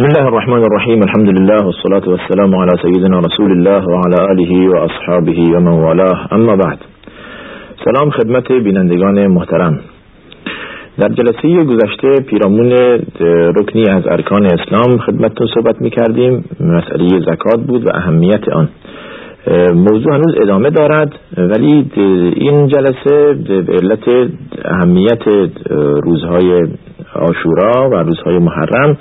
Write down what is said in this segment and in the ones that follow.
بسم الله الرحمن الرحیم الحمد لله والصلاة والسلام على سيدنا رسول الله وعلى آله وأصحابه ومن والاه اما بعد سلام خدمت بینندگان محترم در جلسه گذشته پیرامون رکنی از ارکان اسلام خدمتتون صحبت می کردیم مسئله زکات بود و اهمیت آن موضوع هنوز ادامه دارد ولی این جلسه به علت اهمیت روزهای آشورا و روزهای محرم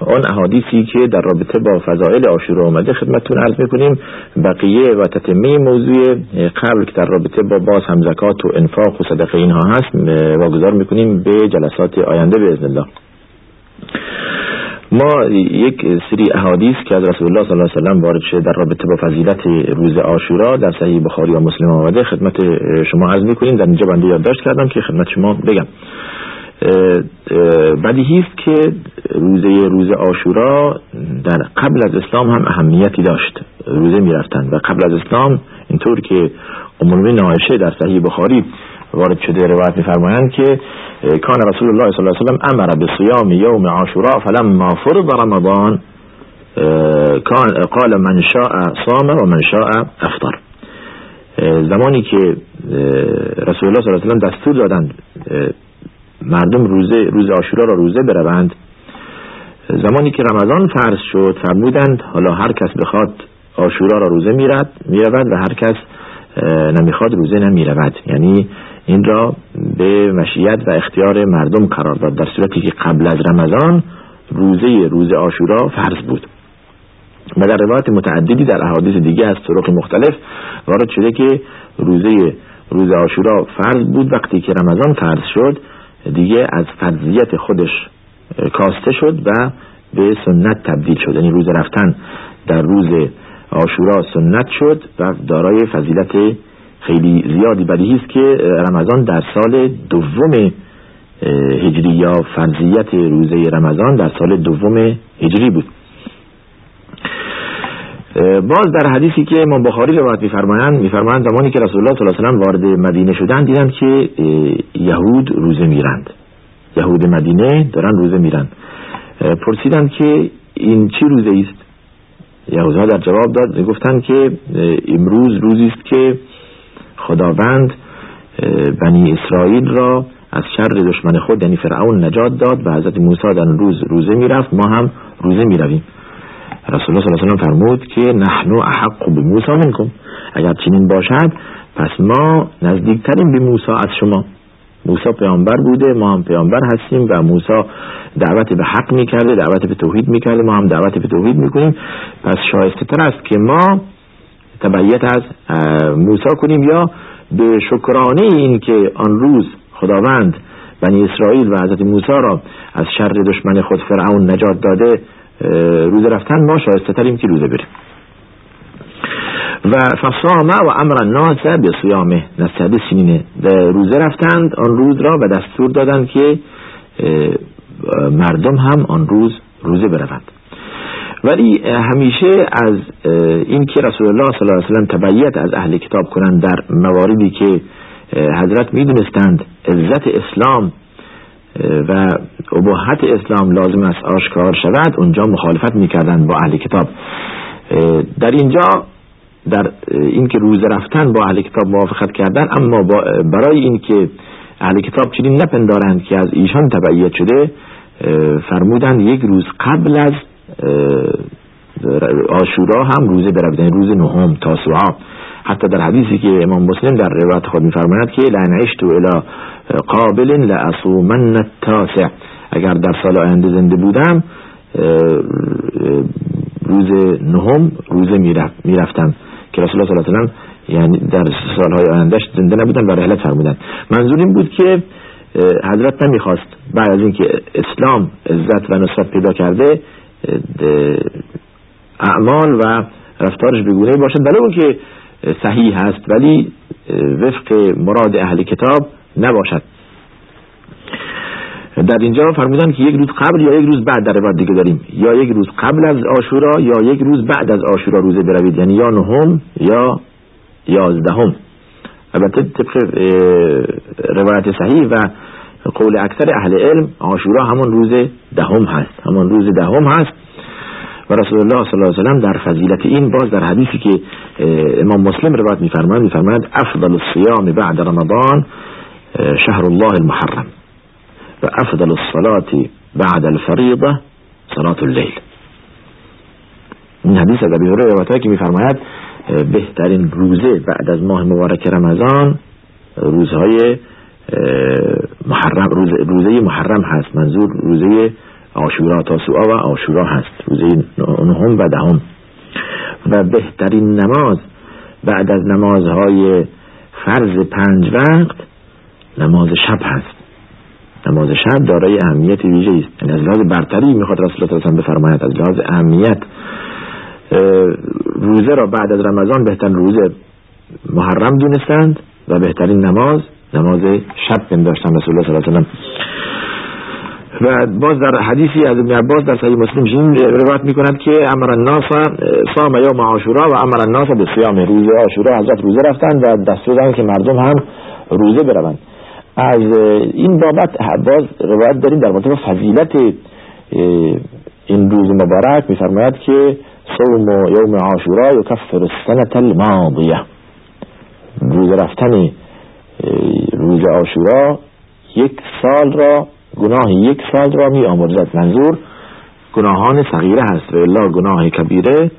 آن احادیثی که در رابطه با فضائل آشورا آمده خدمتتون عرض می‌کنیم. بقیه و تتمه موضوع قبل که در رابطه با باز هم زکات و انفاق و صدقه اینها هست واگذار می‌کنیم به جلسات آینده به الله. ما یک سری احادیث که از رسول الله صلی الله علیه و وارد شده در رابطه با فضیلت روز آشورا در صحیح بخاری و مسلم آمده خدمت شما عرض می‌کنیم. در اینجا بنده یادداشت کردم که خدمت شما بگم. بدیهی است که روزه روز آشورا در قبل از اسلام هم اهمیتی داشت. روزه می‌رفتن و قبل از اسلام اینطور که عمومی نایشه در صحیح بخاری وارد شده روایت میفرمایند که کان رسول الله صلی الله علیه و سلم امر بصیام یوم عاشورا فلما فرض رمضان قال من شاء صام و من شاء افطر. زمانی که رسول الله صلی الله علیه و سلم دستور دادند مردم روزه روز آشورا را روزه بروند. زمانی که رمضان فرض شد فرمودند حالا هر کس بخواد آشورا را روزه میرد می‌رود و هر کس نمی‌خواد روزه نمی‌رود. یعنی این را به مشیت و اختیار مردم قرار داد. در صورتی که قبل از رمضان روزه روز آشورا فرض بود. و در روایت متعددی در احادیث دیگه از طرق مختلف وارد شده که روزه روز آشورا فرض بود. وقتی که رمضان فرض شد دیگه از فرضیت خودش کاسته شد و به سنت تبدیل شد. یعنی روز رفتن در روز آشورا سنت شد و دارای فضیلت خیلی زیادی بدیهی است که رمضان در سال دوم هجری یا فرضیت روزه رمضان در سال دوم هجری بود. باز در حدیثی که امام بخاری روایت میفرمایند میفرمایند زمانی که رسول الله صلی الله علیه و وارد مدینه شدند دیدند که یهود روزه میرند. یهود مدینه دارن روزه میرند. پرسیدند که این چی روزه است یهودها در جواب داد می‌گفتند که امروز روزی است که خداوند بنی اسرائیل را از شر دشمن خود یعنی فرعون نجات داد و حضرت موسی در روز روزه می‌رفت. ما هم روزه می‌رویم. رسول الله صلی الله علیه و فرمود که نحن احق به موسی منکم. اگر چنین باشد پس ما نزدیکتریم به موسی از شما. موسی پیامبر بوده ما هم پیامبر هستیم و موسی دعوت به حق می‌کرده دعوت به توحید می‌کرده ما هم دعوت به توحید می‌کنیم. پس شایسته تر است که ما تبعیت از موسی کنیم یا به شکرانه این که آن روز خداوند بنی اسرائیل و حضرت موسی را از شر دشمن خود فرعون نجات داده روزه رفتن ما شایسته تریم که روزه بریم. و فصامه و امر الناس به صیامه نستحدث سینینه روزه رفتند آن روز را و دستور دادند که مردم هم آن روز روزه بروند. ولی همیشه از این که رسول الله صلی الله علیه وسلم تبعیت از اهل کتاب کنند در مواردی که حضرت می‌دونستند عزت اسلام و ابهت اسلام لازم است آشکار شود اونجا مخالفت می‌کردند با اهل کتاب. در اینجا در اینکه روز رفتن با اهل کتاب موافقت کردن اما برای اینکه اهل کتاب چنین نپندارند که از ایشان تبعیت شده فرمودند یک روز قبل از آشورا هم روزه بروید یعنی روز نهم تاسوعا حتی در حدیثی که امام مسلم در روایت خود میفرماید که لعن عشت الى قابل لأصومن التاسع. اگر در سال آینده زنده بودم روز نهم روزه می‌رفتم که رسول الله صلی الله یعنی در سالهای آیندهش زنده نبودن و رحلت فرمودن. منظور این بود که حضرت نمی‌خواست بعد از اینکه اسلام عزت و نصرت پیدا کرده اعمال و رفتارش بگونه باشد. اون که صحیح هست ولی وفق مراد اهل کتاب نباشد. در اینجا فرمودن که یک روز قبل یا یک روز بعد در روایت دیگه داریم. یا یک روز قبل از آشورا یا یک روز بعد از آشورا روزه بروید. یعنی یا نهم یا یازدهم. البته طبق روایت صحیح و قول اکثر اهل علم آشورا همون روز دهم هست. همون روز دهم هست. و رسول الله صلی الله علیه وسلم در فضیلت این باز در حدیثی که امام مسلم روایت میفرمایند میفرمایند افضل الصیام بعد رمضان شهر الله المحرم. و افضل الصلاة بعد الفریضه صلاة اللیل این حدیث از ابی روایت که میفرماید بهترین روزه بعد از ماه مبارک رمضان روزهای محرم روز روزه محرم هست منظور روزه آشورا تاسوعا و آشورا هست. روزه نهم و دهم. و بهترین نماز بعد از نمازهای فرض پنج وقت نماز شب هست. نماز شب دارای اهمیت ویژه است. یعنی از لحاظ برتری می‌خواد رسول الله صلی بفرماید. از لحاظ اهمیت روزه را بعد از رمضان بهترین روزه محرم دونستند و بهترین نماز نماز شب پنداشتن رسول الله صلی الله علیه و و باز در حدیثی از ابن عباس در صحیح مسلم این روایت می‌کند که امر الناس صام یوم عاشورا و امر الناس به صیام روز عاشورا حضرت روزه رفتن و دستور دادن که مردم هم روزه بروند. از این بابت باز روایت داریم در مورد فضیلت این روز مبارک میفرماید که صوم یوم عاشورا یکفر السنه الماضیه. روز رفتن روز عاشورا یک سال را گناه یک سال را می آمرزد منظور گناهان صغیره هست و الا گناه کبیره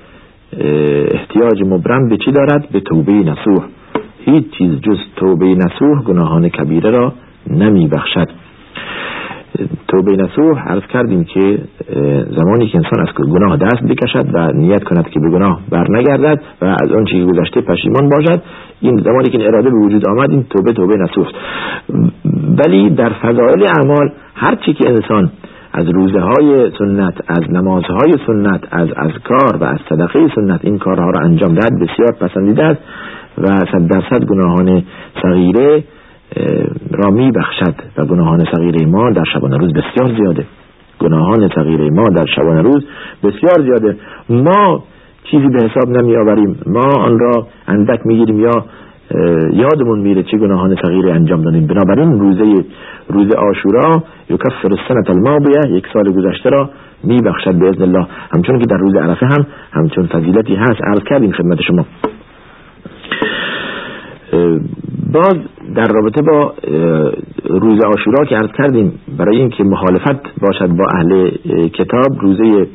احتیاج مبرم به چی دارد؟ به توبه نسوح هیچ چیز جز توبه نسوح گناهان کبیره را نمی بخشد. توبه نسوح عرض کردیم که زمانی که انسان از گناه دست بکشد و نیت کند که به گناه بر نگردد و از آن چیزی گذشته پشیمان باشد این زمانی که اراده به وجود آمد این توبه توبه نسوح ولی در فضایل اعمال هر چی که انسان از روزه های سنت از نمازهای سنت از اذکار و از صدقه سنت این کارها را انجام دهد بسیار پسندیده است و صد درصد گناهان صغیره را می بخشد و گناهان صغیره ما در شبانه روز بسیار زیاده. گناهان صغیره ما در شبانه روز بسیار زیاده. ما چیزی به حساب نمی آوریم ما آن را اندک می گیریم یا یادمون میره چه گناهان صغیره انجام دادیم. بنابراین روزه روز آشورا یکفر السنه الماضیه یک سال گذشته را میبخشد باذن الله. همچون که در روز عرفه هم همچون فضیلتی هست. عرض کردیم خدمت شما. باز در رابطه با روز آشورا که عرض کردیم برای اینکه مخالفت باشد با اهل کتاب روزه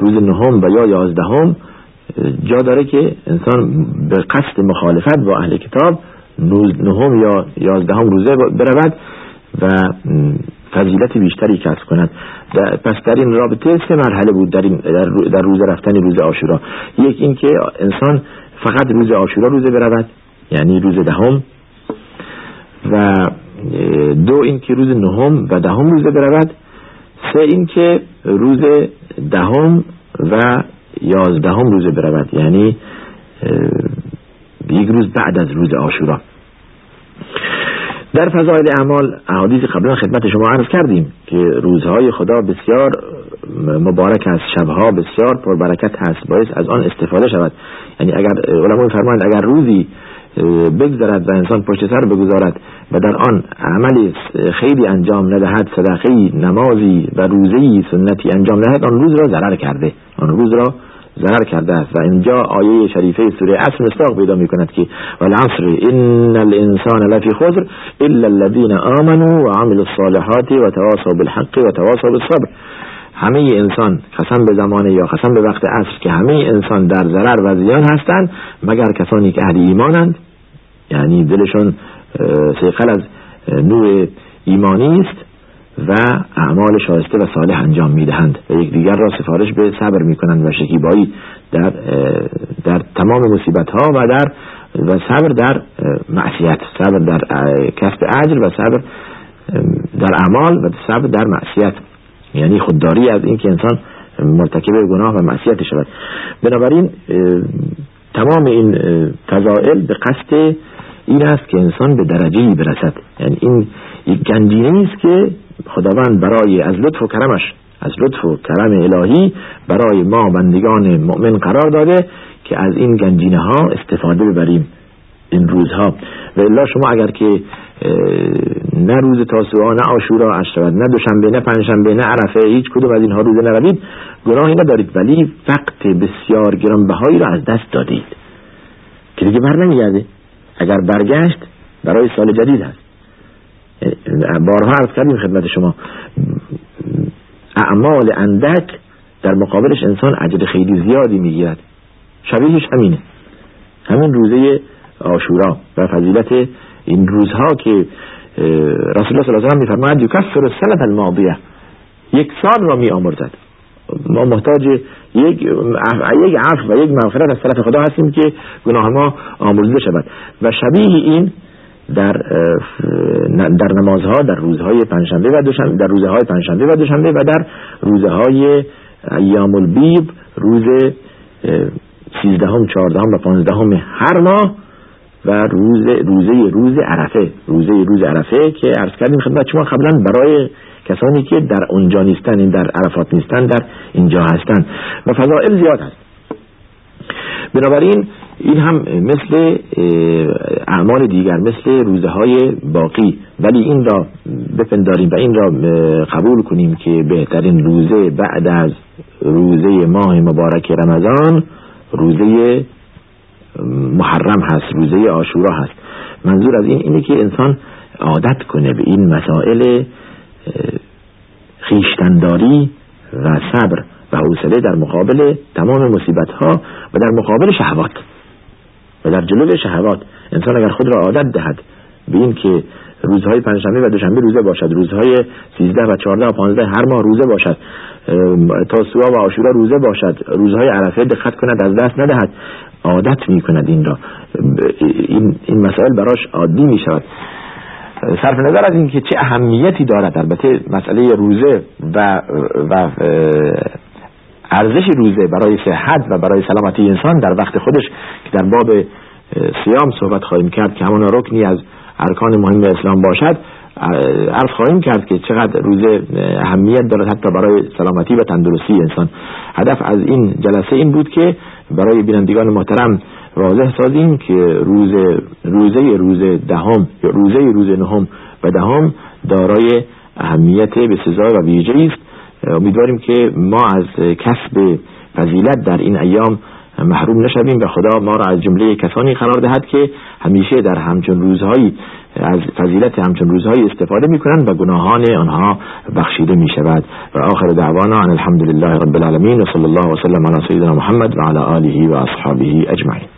روز نهم و یا یازدهم جا داره که انسان به قصد مخالفت با اهل کتاب نهم یا یازدهم روزه برود و فضیلت بیشتری کسب کند. پس در این رابطه سه مرحله بود در, این در روز رفتن روز آشورا یک اینکه انسان فقط روز آشورا روزه برود یعنی روز دهم و دو اینکه روز نهم و دهم روزه برود سه اینکه روز دهم و یازدهم روزه برود. یعنی یک روز بعد از روز آشورا در فضایل اعمال احادیث قبلا خدمت شما عرض کردیم که روزهای خدا بسیار مبارک است. شبها بسیار پربرکت هست. باعث از آن استفاده شود. یعنی اگر علما فرمایند اگر روزی بگذارد و انسان پشت سر بگذارد و در آن عملی خیلی انجام ندهد صدقی نمازی و روزی سنتی انجام ندهد آن روز را ضرر کرده آن روز را ضرر کرده است. و اینجا آیه شریفه سوره اصل مستاق پیدا می کند که والعصر ان الانسان لفی خسر الا الذين آمنوا وعملوا الصالحات وتواصوا بالحق وتواصوا بالصبر. همه انسان قسم به زمانه یا قسم به وقت عصر که همه انسان در ضرر و زیان هستند مگر کسانی که اهل ایمانند؟ یعنی دلشون سیقل از نور ایمانی است و اعمال شایسته و صالح انجام می‌دهند و یکدیگر را سفارش به صبر می‌کنند و شکیبایی در در تمام مصیبت ها و در و صبر در معصیت صبر در کسب اجر و صبر در اعمال و صبر در معصیت. یعنی خودداری از اینکه انسان مرتکب گناه و معصیت شود. بنابراین تمام این فضائل به قصد این است که انسان به درجه برسد. یعنی این گنجینه است که خداوند برای از لطف و کرمش از لطف و کرم الهی برای ما بندگان مؤمن قرار داده که از این گنجینه ها استفاده ببریم این روزها. و الا شما اگر که نه روز تاسوعا نه آشورا شود نه دوشنبه نه پنجشنبه نه عرفه هیچ کدوم از اینها روزه نروید. گناهی ندارید ولی وقت بسیار گرانبهایی را از دست دادید. که دیگه بر نمیگرده. اگر برگشت برای سال جدید هست بارها عرض کردیم خدمت شما. اعمال اندک در مقابلش انسان عجل خیلی زیادی می‌گیرد. شبیهش همینه. همین روزه آشورا و فضیلت این روزها که رسول الله صلی الله علیه و میفرماید یکفر السنه الماضیه. یک سال را می آمرزد ما محتاج یک یک عفو و یک مغفرت از طرف خدا هستیم که گناه ما آمرزیده شود. و شبیه این در در نمازها در روزهای پنجشنبه و دوشنبه در روزهای پنجشنبه و دوشنبه و در روزهای ایام البیض روز سیزدهم چهاردهم و پانزدهم هر ماه و روز روزه روز عرفه. روزه روز عرفه که عرض کردیم خدمت شما قبلا برای کسانی که در اونجا نیستن این در عرفات نیستن در اینجا هستن. و فضائل زیاد هست. بنابراین این هم مثل اعمال دیگر مثل روزه های باقی. ولی این را بپنداریم و این را قبول کنیم که بهترین روزه بعد از روزه ماه مبارک رمضان روزه محرم هست روزه آشورا هست. منظور از این اینه که انسان عادت کنه به این مسائل خیشتنداری و صبر و حوصله در مقابل تمام مصیبت ها و در مقابل شهوات. و در جلو شهوات انسان اگر خود را عادت دهد به این که روزهای پنجشنبه و دوشنبه روزه باشد روزهای سیزده و چهارده و پانزده هر ماه روزه باشد تا سوا و آشورا روزه باشد روزهای عرفه دقت کند از دست ندهد. عادت می کند این را. این, این مسائل براش عادی می شود صرف نظر از اینکه چه اهمیتی دارد. البته مسئله روزه و و ارزش روزه برای صحت و برای سلامتی انسان در وقت خودش که در باب سیام صحبت خواهیم کرد که همون رکنی از ارکان مهم اسلام باشد عرض خواهیم کرد که چقدر روزه اهمیت دارد حتی برای سلامتی و تندرستی انسان. هدف از این جلسه این بود که برای بینندگان محترم واضح سازیم که روز روزه روز دهم یا روزه روز نهم و دهم دارای اهمیت به سزا و ویژه است. امیدواریم که ما از کسب فضیلت در این ایام محروم نشویم و خدا ما را از جمله کسانی قرار دهد که همیشه در همچون روزهایی از فضیلت همچون روزهایی استفاده می کنند و گناهان آنها بخشیده می شود و آخر دعوانا ان الحمد لله رب العالمین و صلی الله وسلم علی سیدنا محمد و علی آله و اصحابه اجمعین.